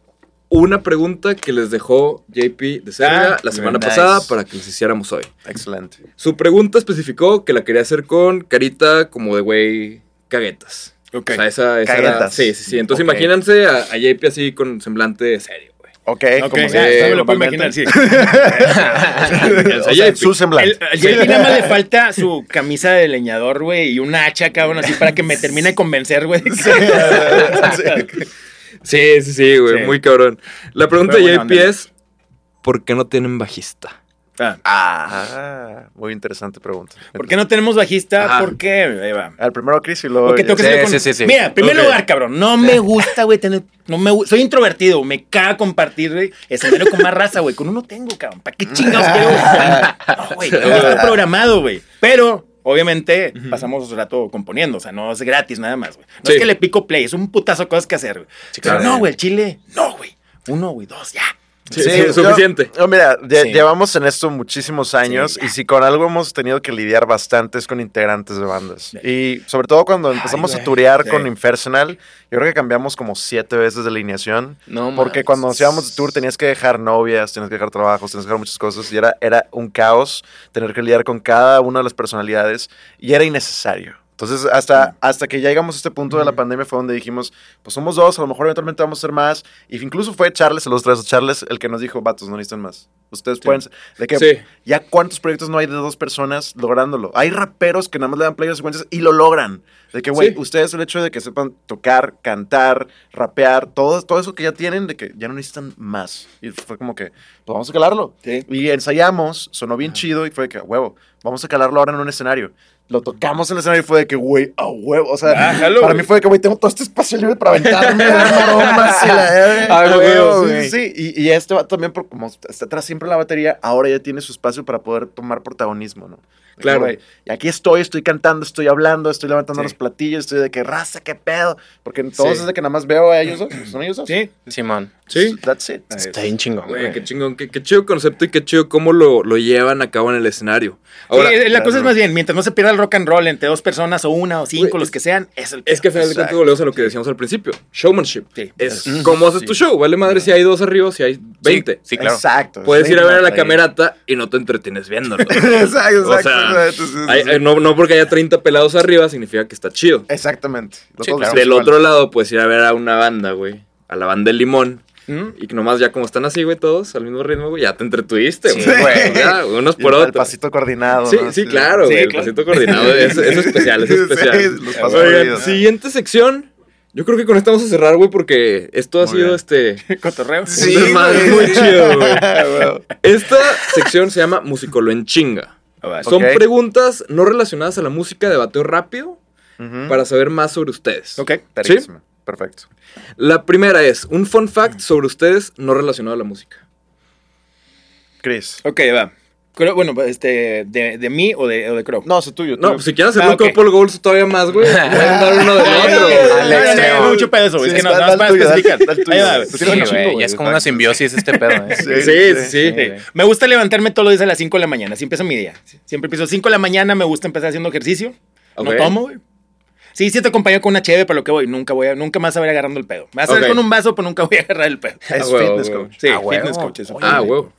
una pregunta que les dejó JP de Serga Ah, la semana nice. pasada para que les hiciéramos hoy. Excelente. Su pregunta especificó que la quería hacer con carita como de güey caguetas. Ok. O sea, esa, esa era- Caguetas. Sí, sí, sí. Entonces imagínense a, a JP así con semblante serio. Ok, como ya, se- me lo puedo imaginar, sí. O sea, JP. su semblante. El, nada más le falta su camisa de leñador, güey, y una hacha, cabrón, así para que me termine de convencer, güey. Sí, sí, sí, güey. Sí. Muy cabrón. La pregunta de JP onda. es: ¿por qué no tienen bajista? Ah, Ah, muy interesante pregunta. ¿Por qué no tenemos bajista? Ajá. ¿Por qué? Ahí va. Al primero Chris y luego. Sí, con- sí, sí, sí. Mira, en primer lugar, cabrón, no me gusta, güey, tener. No me, soy introvertido, me caga compartir, güey, escenario con más raza, güey. Con uno tengo, cabrón. ¿Para qué chingados quiero? No, güey, programado, güey. Pero, obviamente, pasamos rato componiendo, o sea, no es gratis nada más, güey. No Sí. es que le pico play, es un putazo de cosas que hacer, güey. Pero claro. no, güey, el chile, no, güey. Uno, güey, dos, ya. Sí, sí, yo- suficiente. No, mira, Sí. llevamos en esto muchísimos años Sí. y si con algo hemos tenido que lidiar bastante es con integrantes de bandas. Y sobre todo cuando empezamos a güey. turear Sí. con Infernal, yo creo que cambiamos como siete veces de alineación. No, Porque mames. cuando nos íbamos de tour tenías que dejar novias, tenías que dejar trabajos, tenías que dejar muchas cosas y era, era un caos tener que lidiar con cada una de las personalidades y era innecesario. Entonces, hasta, hasta que ya llegamos a este punto de la pandemia fue donde dijimos, pues somos dos, a lo mejor eventualmente vamos a ser más. Y incluso fue Charles, los tres Charles, el que nos dijo, vatos, no necesitan más. Ustedes pueden... ser-". De que Sí. ya cuántos proyectos no hay de dos personas lográndolo. Hay raperos que nada más le dan play a las secuencias y lo logran. De que, güey, Sí. ustedes el hecho de que sepan tocar, cantar, rapear, todo, todo eso que ya tienen, de que ya no necesitan más. Y fue como que, pues vamos a calarlo. Sí. Y ensayamos, sonó bien chido y fue de que, "A huevo, vamos a calarlo ahora en un escenario. Lo tocamos en el escenario y fue de que, güey, a huevo. O sea, Ah, para mí fue de que, güey, tengo todo este espacio libre para aventarme, dar maromas y la verga. A A huevo, sí, sí, sí. Y, y este va también, por, como está atrás siempre en la batería, ahora ya tiene su espacio para poder tomar protagonismo, ¿no? De que, Claro. güey, Y aquí estoy, estoy cantando, estoy hablando, estoy levantando Sí. los platillos, estoy de que raza, qué pedo. Porque todos Sí. es de que nada más veo a ellos dos. Son ellos dos. Sí. Simón. Sí. That's it. Está bien chingón, Güey, güey. qué chingón, qué, qué chido concepto y qué chido cómo lo, lo llevan a cabo en el escenario. Ahora, Sí, la claro. cosa es más bien, mientras no se pierda el rock and roll entre dos personas o una o cinco, Güey, los es- que sean, es el es que al final de cuentas volvemos a lo que decíamos al principio. Showmanship. Sí. Es Ujú. cómo haces tu show. Vale madre si hay dos arriba, si hay 20. Sí, claro. Exacto. Puedes Sí, ir a ver a la camerata y no te entretienes viéndolo. exacto, O exacto. sea, exacto, sí, sí, Hay- sí. eh, no, no porque haya 30 pelados arriba significa que está chido. Exactamente. Claro. Del otro lado puedes ir a ver a una banda, güey. A la banda del limón. ¿Mm? Y que nomás ya como están así, güey, todos al mismo ritmo, güey, ya te entretuviste, Sí, güey. Ya, unos por el- El otros. pasito coordinado. Sí, ¿no? sí, claro, Sí, güey. El pasito coordinado. Eso, eso es especial, es Sí, especial. los pasos Oigan, corridos. siguiente sección. Yo creo que con esto vamos a cerrar, güey, porque esto ha Muy sido bien. este. Cotorreo. un desmadre muy chido, güey. güey. Esta sección se llama Musicolo en chinga. Ah. Son preguntas no relacionadas a la música de bateo rápido para saber más sobre ustedes. Ok. Verguísima. Perfecto. La primera es un fun fact sobre ustedes no relacionado a la música. Chris. Ok, va. Creo, bueno, este, de, de mí o de, o de Crow. No, es tuyo. No, pues si quieres hacer Ah, un ok. couple goals todavía más, güey. Pueden dar uno del otro, güey. no, no, no, extremo. no, mucho pedo eso, güey. Sí, es que no, da- nada más para da- especificar. da el tuyo. Ahí va, güey. Tú Sí, tienes un güey, chingo, ya es como una exacto. simbiosis este pedo, eh. Sí, Sí, sí, sí, güey. Me gusta levantarme todos los días a las 5 de la mañana. Así empieza mi día. Siempre empiezo a 5 de la mañana. Me gusta empezar haciendo ejercicio. Ok. No tomo, güey. Sí, sí te acompaño con una cheve, pero lo que voy, nunca voy a, nunca más a ver agarrando el pedo. Me vas a ver con un vaso, pero nunca voy a agarrar el pedo. Es Ah, huevo, fitness coach. Sí, Ah, huevo. fitness coach. eso. Ah, huevo.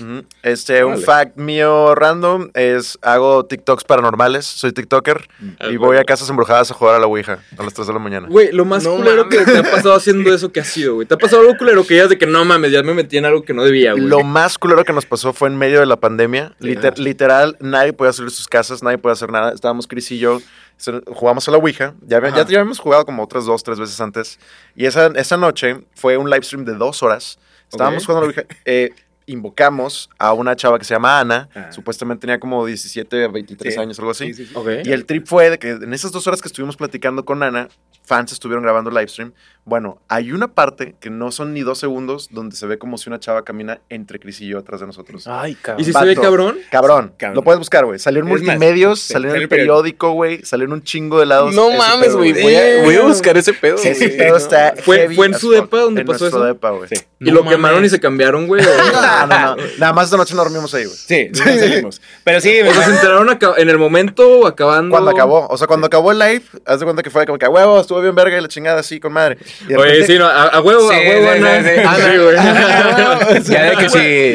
Ujú. Este, un fact mío random es hago TikToks paranormales, soy TikToker Ah, y voy a casas embrujadas a jugar a la Ouija a las 3 de la mañana. Güey, lo más No culero mames. que te ha pasado haciendo eso que ha sido, güey. ¿Te ha pasado algo culero que ya de que no mames, ya me metí en algo que no debía, güey? Lo más culero que nos pasó fue en medio de la pandemia. Liter- literal, nadie podía salir de sus casas, nadie podía hacer nada. Estábamos Chris y yo, jugamos a la Ouija. Ya, ya, habíamos jugado como otras dos, tres veces antes. Y esa, esa noche fue un live stream de dos horas. Estábamos Ok. jugando a la Ouija. eh, invocamos a una chava que se llama Ana. Ah. Supuestamente tenía como 17, 23 Sí. años, algo así. Sí, sí, sí. Ok. Y el trip fue de que en esas dos horas que estuvimos platicando con Ana, fans estuvieron grabando live stream. Bueno, hay una parte que no son ni dos segundos donde se ve como si una chava camina entre Chris y yo atrás de nosotros. Ay, cabrón. ¿Y si se ve cabrón? Cabrón, Cabrón. lo puedes buscar, güey. Salió en Es más, multimedios, sí, salió en el periódico. güey. Salió en un chingo de lados. No mames, güey. Voy, a- voy a buscar ese pedo. Sí, ese pedo está ¿Fue- heavy fue en su depa donde en pasó eso? depa, güey. Sí. Y No lo quemaron y se cambiaron, güey. No, no, no. Nada más de noche no dormimos ahí, güey. Sí, salimos. Pero sí, O sea, se enteraron en el momento o acabando. Cuando acabó, o sea, cuando acabó el live, haz de cuenta que fue como que a huevo, estuvo bien verga y la chingada así con madre. Y de Oye, repente- sí, no, a, a huevo, a Sí, huevo, sí, Ana. sí, sí. Sí, güey. Ya de que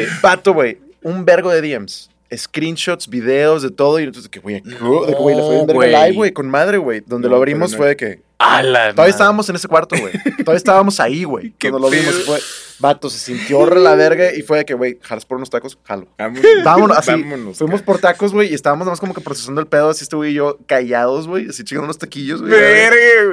sí. Pato, güey, un vergo de DMs. Screenshots, videos, de todo. Y entonces, que, güey, ¿qué? de que, güey, le fue bien verga live, güey, con madre, güey. Donde No, lo abrimos no. fue de que. A Todavía estábamos en ese cuarto, güey. Todavía estábamos ahí, güey. Cuando lo vimos, fue. Vato, se sintió re la verga y fue de que, güey, jalas por unos tacos, jalo. Vámonos. Vámonos, así. Vámonos, fuimos cara. por tacos, güey, y estábamos nada más como que procesando el pedo, así este güey y yo callados, güey, así chingando unos taquillos, güey.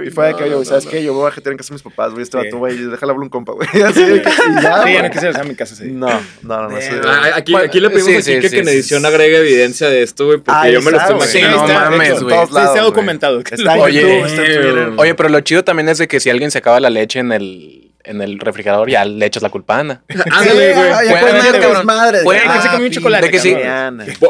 Y fue de que, oye, No, güey, ¿sabes no, qué? Yo voy a jetear en casa de mis papás, güey, este vato, güey, déjale hablar un compa, güey. Así de que, y ya, Sí, no quisiera estar en mi casa. Sí. No, no, no, no. sí. Ah, Aquí, aquí le pedimos sí, a sí, Kike sí, que en edición sí. agregue evidencia de esto, güey, porque yo me lo estoy imaginando. Sí, está documentado. Está en Oye, YouTube, está en Twitter. Oye, pero lo chido también es de que si alguien se acaba la leche en el, en el refrigerador, ya le echas la culpa a Ana. Ándale, güey. Ah, ya Puede que se comió un chocolate, De que sí.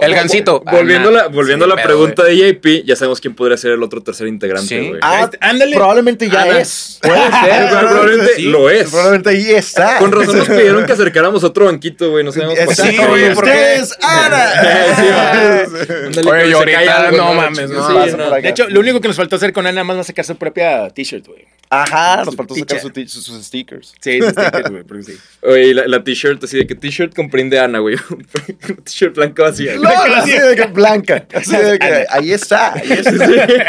El gancito. Volviendo a la, volviendo a Sí, la pregunta de JP, ya sabemos quién podría ser el otro tercer integrante, Sí. güey. Ah, Este, ándale. Probablemente ya Ana. es. Puede ser, probablemente Sí. lo es. Probablemente ahí está. Con razón nos pidieron que acercáramos otro banquito, güey. No sabemos por qué. Sí, güey, ¿por qué? Usted es Ana. Sí, güey. Ándale, Oye, que y se ahorita, no mames. Sí. De hecho, lo único que nos faltó hacer con Ana más va a sacar su propia t-shirt, güey. Ajá, nos faltó sacar su sus, sus stickers. Sí, sus stickers, güey, porque sí. Oye, la, la t-shirt, así de que t-shirt comprende a Ana, güey. T-shirt blanca vacía. No, así de que blanca. Así de que ahí está. Ahí está.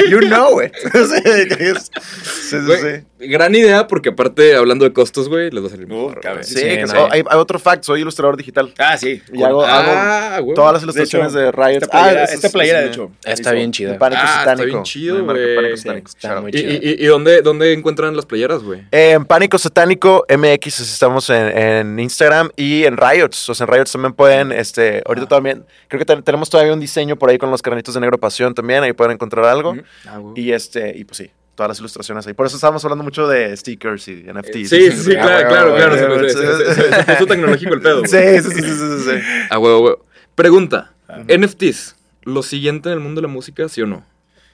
You know it. Sí, Güey, sí. gran idea, porque aparte, hablando de costos, güey, les va a salir Uh, mejor, cabrón. güey. Sí, Sí, no. hay, hay otro fact, soy ilustrador digital. Ah, sí. Y hago, Ah, hago güey. todas las De ilustraciones hecho, de, Riot. Esta playera, eso esta es- playera, es de hecho. Está bien chida. Pánico Ah, está bien chido, güey. Pánico satánico. ¿Y, chido. y, y- y dónde, dónde encuentran las playeras, güey? En Pánico Satánico MX estamos en, en Instagram y en Riots. O sea, en Riots también pueden, este, ahorita también, creo que te- tenemos todavía un diseño por ahí con los carnitos de Negro Pasión también, ahí pueden encontrar algo. Ujú. Y este, y pues sí, todas las ilustraciones ahí. Por eso estábamos hablando mucho de stickers y NFTs. Sí, sí, sí, Ah, claro, claro, huevo, claro. Se, puso tecnológico el pedo. sí, sí, sí, sí, sí. A huevo, huevo. Pregunta: NFTs, ¿lo siguiente en el mundo de la música, sí o no?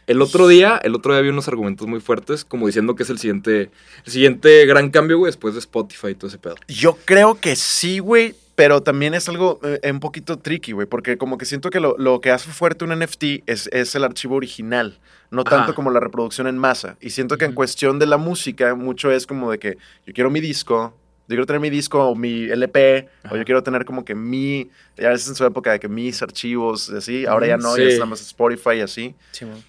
El otro día, el otro día vi unos argumentos muy fuertes, como diciendo que es el siguiente, el siguiente gran cambio, güey, después de Spotify y todo ese pedo. Yo creo que sí, güey, pero también es algo eh, un poquito tricky, güey, porque como que siento que lo, lo que hace fuerte un NFT es, es el archivo original, no Ajá. tanto como la reproducción en masa. Y siento que en cuestión de la música, mucho es como de que yo quiero mi disco, yo quiero tener mi disco o mi LP, o yo quiero tener como que mi, ya es en su época de que mis archivos, así, ahora ya no, sí. ya es nada más Spotify y así.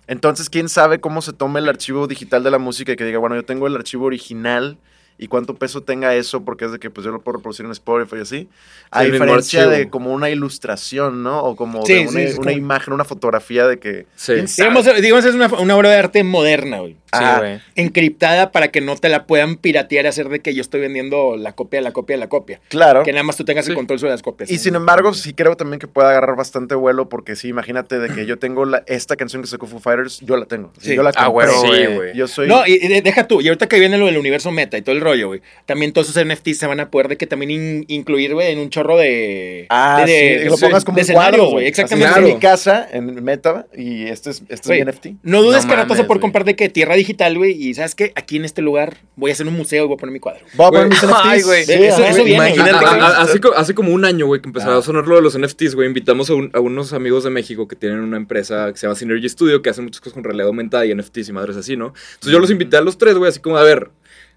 Entonces, ¿quién sabe cómo se toma el archivo digital de la música y que diga, bueno, yo tengo el archivo original y cuánto peso tenga eso porque es de que pues yo lo puedo reproducir en Spotify y así? A diferencia de como una ilustración, ¿no? O como Sí, de una, es una como- imagen, una fotografía de que... Sí. Digamos, digamos, es una, una obra de arte moderna, güey. Güey. Encriptada para que no te la puedan piratear y hacer de que yo estoy vendiendo la copia, la copia, la copia. Claro. Que nada más tú tengas Sí. el control sobre las copias. Y sin embargo, sí creo también que puede agarrar bastante vuelo porque sí, imagínate de que yo tengo la, esta canción que sacó Foo Fighters, yo la tengo. Sí. Yo la Ah, güey. güey. Yo soy... No, y, y de- deja tú, y ahorita que viene lo del universo meta y todo el rollo, güey. También todos esos NFTs se van a poder de que también in- incluir, güey, en un chorro de. Ah, de, sí, de- que lo pongas como de un cuadro, güey. Exactamente. Así Claro. mi casa en Meta y este es, este es mi NFT. No dudes No que a mames, por comprar de que tierra digital, güey. Y sabes qué, aquí en este lugar voy a hacer un museo y voy a poner mi cuadro. Voy a poner mis NFTs. ay, güey. Sí, Eso- viene, Imagínate A- a- hace, co- hace como un año, güey, que empezaba Ah. a sonar lo de los NFTs, güey. Invitamos a, un- a unos amigos de México que tienen una empresa que se llama Synergy Studio, que hacen muchas cosas con realidad aumentada y NFTs y madres así, ¿no? Entonces yo los invité a los tres, güey, así como, a ver,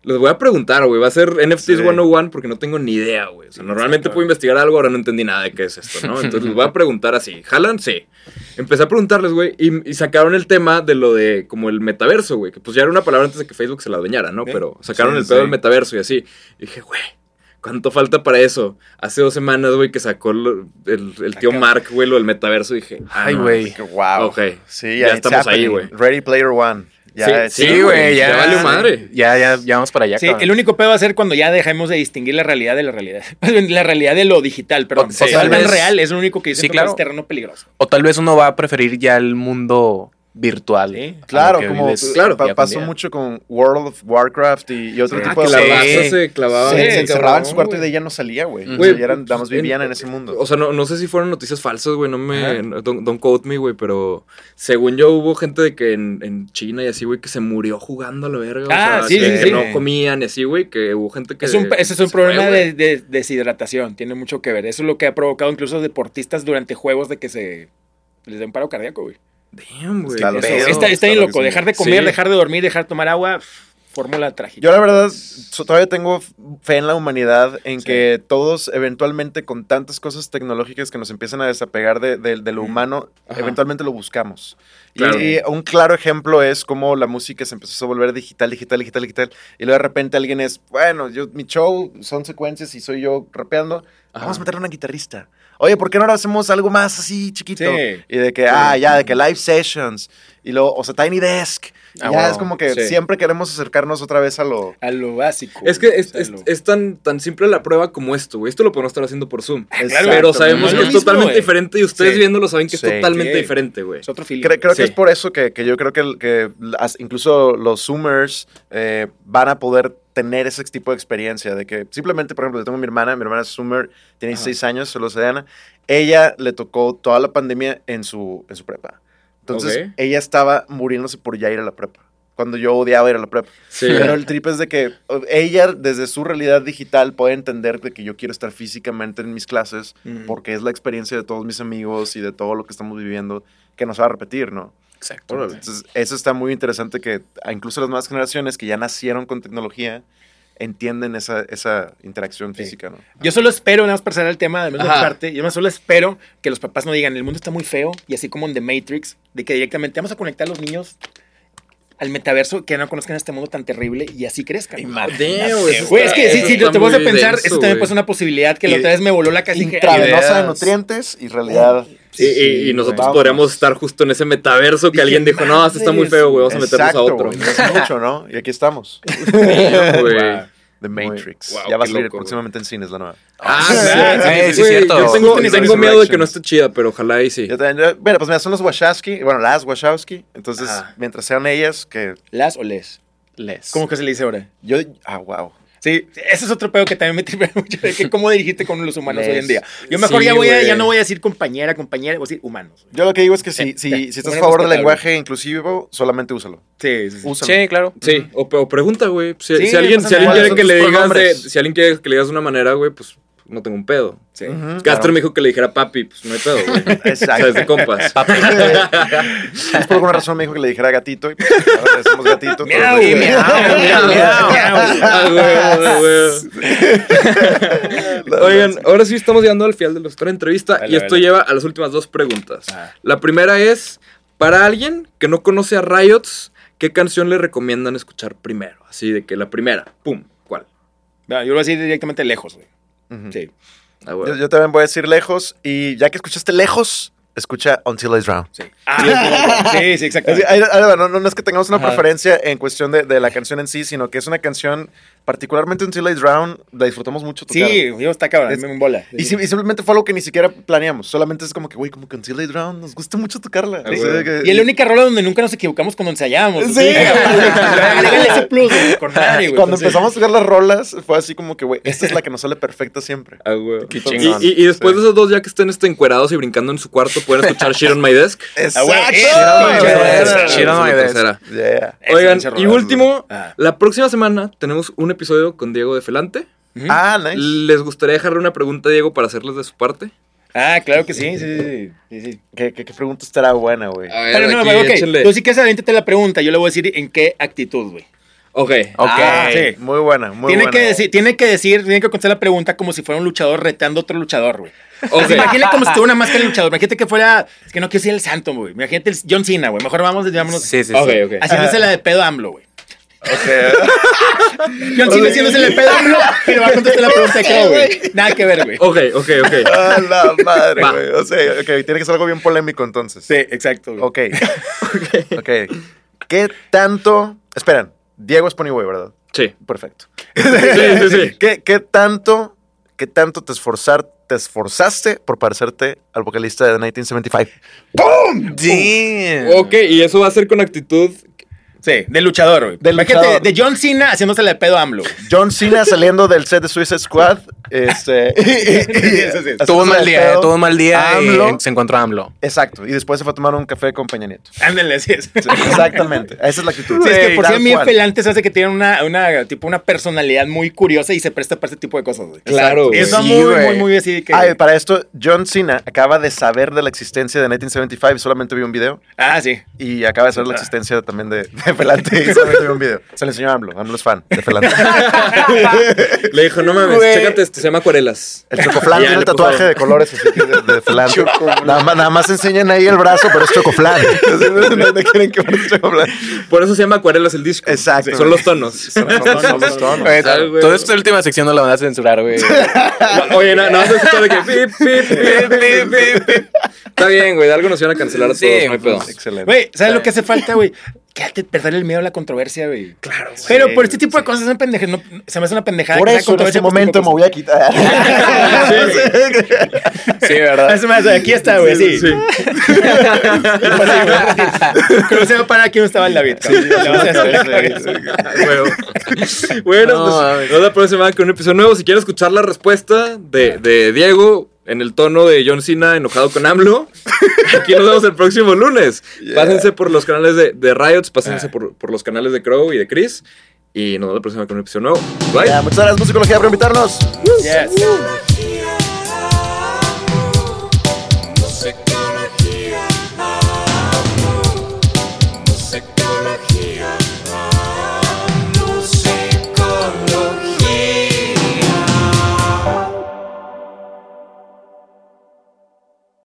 Les voy a preguntar, güey. Va a ser NFTs Sí. 101 porque no tengo ni idea, güey. O sea, normalmente puedo investigar algo, ahora no entendí nada de qué es esto, ¿no? Entonces les voy a preguntar así. ¿Jalan? Sí. Empecé a preguntarles, güey, y, y sacaron el tema de lo de como el metaverso, güey. Que pues ya era una palabra antes de que Facebook se la adueñara, ¿no? Pero sacaron Sí, el pedo del metaverso y así. Y dije, güey. ¿Cuánto falta para eso? Hace dos semanas, güey, que sacó el, el tío. Mark, güey, lo del metaverso. Y dije, ah, Ay, no, güey. Que wow. Ok. Sí, Ya estamos ahí, güey. Ready Player One. Ya, Sí, Sí, güey, ya ya. valió madre. Ya, ya, ya vamos para allá. Sí, cabrón. el único pedo va a ser cuando ya dejemos de distinguir la realidad de la realidad. la realidad de lo digital, perdón. O- sí, tal vez- real es lo único que dice Sí, claro. es terreno peligroso. O tal vez uno va a preferir ya el mundo virtual. Sí. Claro, como claro, pa- pasó día. mucho con World of Warcraft y, y otro Sí. tipo Ah, de la Sí. raza se clavaba. Se, bien, se encerraba en su cuarto y de ella no salía, güey. Güey, O sea, ya eran, nada más vivían en ese mundo. O sea, no, no sé si fueron noticias falsas, güey, no me... No- Don't, don't quote me, güey, pero según yo hubo gente de que en, en China y así, güey, que se murió jugando a la verga. Ah, o sea, sí, que sí, sí. no comían y así, güey, que hubo gente que... Es un, ese es un fue, problema de deshidratación, tiene mucho que ver. Eso es lo que ha provocado incluso deportistas durante juegos de que se les den paro cardíaco, güey. Damn, güey. Está eso- pedo. Está, está bien loco. Dejar de comer, Sí. dejar de dormir, dejar de tomar agua, fórmula trágica. Yo la verdad todavía tengo fe en la humanidad, en Sí. que todos eventualmente con tantas cosas tecnológicas que nos empiezan a desapegar de, de- de lo humano, Ajá. eventualmente lo buscamos. Y- Claro. Y, un claro ejemplo es cómo la música se empezó a volver digital, digital, digital, digital. Y luego de repente alguien es, bueno, yo, mi show son secuencias y soy yo rapeando. Ajá. Vamos a meterle una guitarrista. Oye, ¿por qué no hacemos algo más así chiquito? Sí. Y de que, ah, ya, de que live sessions. Y luego, o sea, Tiny Desk. Ah, ya es como que sí. siempre queremos acercarnos otra vez a lo... A lo básico. Es que es, es- lo- es tan, tan simple la prueba como esto, güey. Esto lo podemos estar haciendo por Zoom. claro, pero sabemos que es totalmente diferente y ustedes Sí. viéndolo saben que Sí. es totalmente Sí. diferente, güey. es otro feeling. Creo, creo Sí. que es por eso que, que yo creo que, que incluso los Zoomers eh, van a poder tener ese tipo de experiencia. De que simplemente, por ejemplo, yo tengo a mi hermana, mi hermana es Zoomer, tiene 16 años, solo Diana. Ella le tocó toda la pandemia en su, en su prepa. Entonces, ella estaba muriéndose por ya ir a la prepa. Cuando yo odiaba ir a la prepa. Sí. Pero el trip es de que ella, desde su realidad digital, puede entender de que yo quiero estar físicamente en mis clases Mm. porque es la experiencia de todos mis amigos y de todo lo que estamos viviendo que nos va a repetir, ¿no? Exacto. Entonces, eso está muy interesante que incluso las nuevas generaciones que ya nacieron con tecnología entienden esa, esa interacción Sí. física, ¿no? Yo solo espero, nada más para cerrar el tema, además de mi parte, yo más solo espero que los papás no digan, el mundo está muy feo, y así como en The Matrix, de que directamente vamos a conectar a los niños al metaverso, que no conozcan este mundo tan terrible, y así crezcan. Damn, güey, es que sí, sí, te vas a pensar, denso, eso también puede ser una posibilidad que la otra vez me voló la casa Intravenosa de nutrientes y realidad. Y, y- y nosotros Vamos. podríamos estar justo en ese metaverso que Dije, alguien dijo, no, este está muy feo, güey, vamos a meternos a Exacto, otro. güey, hace mucho, ¿no? Y aquí estamos. Güey. The Matrix. wow, ya va a salir loco, próximamente en cines la nueva. Ah, sí, sí, sí, sí, sí, cierto. Yo tengo, miedo de que no esté chida, pero ojalá y sí. Yo también, yo- bueno, pues mira, son los Wachowski, bueno, las Wachowski. Entonces, Ajá. mientras sean ellas, que ¿Las o les? Les. ¿Cómo que se le dice ahora? yo, ah, wow. Sí, ese es otro pedo que también me tripea mucho, de que cómo dirigiste con los humanos Les. hoy en día. Yo mejor Sí, ya, voy a, ya no voy a decir compañera, compañera, voy a decir humanos. Yo lo que digo es que si, Eh, si, eh, si estás a favor del lenguaje inclusivo, solamente úsalo. Sí, sí, sí. Úsalo. Sí, claro. Sí, o, o pregunta, güey. Si, Sí, si alguien, si alguien quiere que le digas de, si alguien quiere que le digas de una manera, güey, pues no tengo un pedo. Sí. Castro claro. me dijo que le dijera papi, pues no hay pedo, güey. Exacto. ¿Sabes? De compas. Pues por alguna razón me dijo que le dijera gatito y pues, ahora le decimos gatito. Miau. Miau, miau, miau. Ah, güey, ah, güey. Oigan, ahora sí estamos llegando al final de nuestra entrevista Vale, y esto vale. lleva a las últimas dos preguntas. Ah. La primera es, para alguien que no conoce a Riots, ¿qué canción le recomiendan escuchar primero? Así de que la primera, pum, ¿cuál? Yo lo voy a decir directamente lejos, güey. Sí. Ah. Yo, yo también voy a decir lejos y ya que escuchaste lejos, escucha Until I Drown. Sí. Ah, sí, sí, va, no, no es que tengamos una Ajá. preferencia en cuestión de, de la canción en sí, sino que es una canción, particularmente Until I Drown, la disfrutamos mucho. tocar. Sí, yo está cabrón, Es- me bola. Y, sim- y simplemente fue algo que ni siquiera planeamos. Solamente es como que, güey, como que Until I Drown, nos gusta mucho tocarla. Sí. Sea, que- Y es la única rola donde nunca nos equivocamos cuando ensayamos. Sí. Ese plus, güey, con madre, güey. Cuando Entonces, empezamos a tocar las rolas, fue así como que, güey, esta es la que nos sale perfecta siempre. Ah, güey. Qué Y, chingón. y- y después Sí. de esos dos, ya que estén este, encuerados y brincando en su cuarto, pueden escuchar Shit on My Desk. Ah, güey, Exacto. eh, Shit on my Yeah. desk, Oigan, y último. Ah. la próxima semana tenemos un episodio con Diego de Felante. Ah, nice. ¿Les gustaría dejarle una pregunta a Diego para hacerles de su parte? Ah, claro que sí, sí, sí, sí, sí. ¿Qué, qué, qué pregunta estará buena, güey? A ver, Pero no, aquí, pero ok. échenle. Tú sí que aviéntate la pregunta, yo le voy a decir en qué actitud, güey. Ok. Ok. Ah, sí. Muy buena, muy tiene buena. que decir, tiene que decir, tiene que contestar la pregunta como si fuera un luchador reteando a otro luchador, güey. Ok. Así, imagínate como si tuviera una máscara de luchador. Imagínate que fuera, es que no quiero ser el santo, güey. Imagínate el John Cena, güey. Mejor vamos, llamémonos, Sí, sí, sí. Ok, ok. haciéndose la de pedo a AMLO, güey. Ok. John Cena haciéndose la de pedo pero va a contestar la pregunta de Crow, güey. Nada que ver, güey. Ok, ok, ok. A la madre, güey. O sea, ok, tiene que ser algo bien polémico entonces. Sí, exacto, güey. Ok. ok. ¿Qué tanto. Esperen, Diego es Ponyboy, ¿verdad? Sí. Perfecto. Sí, sí, sí. ¿Qué, qué tanto, qué tanto te, esforzar, te esforzaste por parecerte al vocalista de 1975? Damn. Ok, y eso va a ser con actitud. Sí, de luchador, güey. Del Imagínate, luchador. de John Cena haciéndose la de pedo a AMLO. güey. John Cena saliendo del set de Suicide Squad. Este. Eso sí. Tuvo un mal día, eh, tuvo un mal día AMLO. y se encontró a AMLO. Exacto. Y después se fue a tomar un café con Peña Nieto. Ándale, así es. Sí, exactamente. Esa es la actitud. Sí, es que por a mí cual. Felante se hace que tiene una, una, tipo, una personalidad muy curiosa y se presta para este tipo de cosas, güey. Claro, Y está Sí, muy, güey. muy, muy así que... Ay, para esto, John Cena acaba de saber de la existencia de 1975 y solamente vio un video. Ah, sí. Y acaba de saber la existencia también de, de Felante y solamente vio un video. Se le enseñó a AMLO. AMLO es fan de Felante. Le dijo, no mames, Güey. chécate esto, se llama acuarelas. El chocoflan Ya, tiene el le puso- tatuaje de colores así que de, de Felante. Nada más, nada más enseñan ahí el brazo, pero es chocoflan. no, no quieren que parezca chocoflan. Por eso se llama acuarelas el disco. Exacto. Son los tonos. Son los- son los tonos. Ah, güey. Toda esta última sección no la van a censurar, güey. Oye, nada más escuchar de que pip, pip, pip, pip, pip, pip. Está bien, güey, de algo nos iban a cancelar a todos, Sí, no hay pedo. Excelente. Güey, ¿sabes lo que hace falta, güey? Quédate, perder el miedo a la controversia, güey. Claro, güey. Pero por este tipo de cosas es una pendejada. No, se me hace una pendejada. Por eso en este por momento me tipo voy a quitar. Sí, ¿verdad? Es más, aquí está, güey, sí. Sí. Crucero para aquí no estaba el David. Bueno, bueno No, pues nos vemos la próxima con un episodio nuevo. Si quieres escuchar la respuesta de, de Diego en el tono de John Cena enojado con AMLO, aquí nos vemos el próximo lunes. Pásense por los canales de, de Riots, pásense por, por los canales de Crow y de Chris. Y nos vemos la próxima con un episodio nuevo. Bye. Muchas gracias, Musicología, por invitarnos. Yes.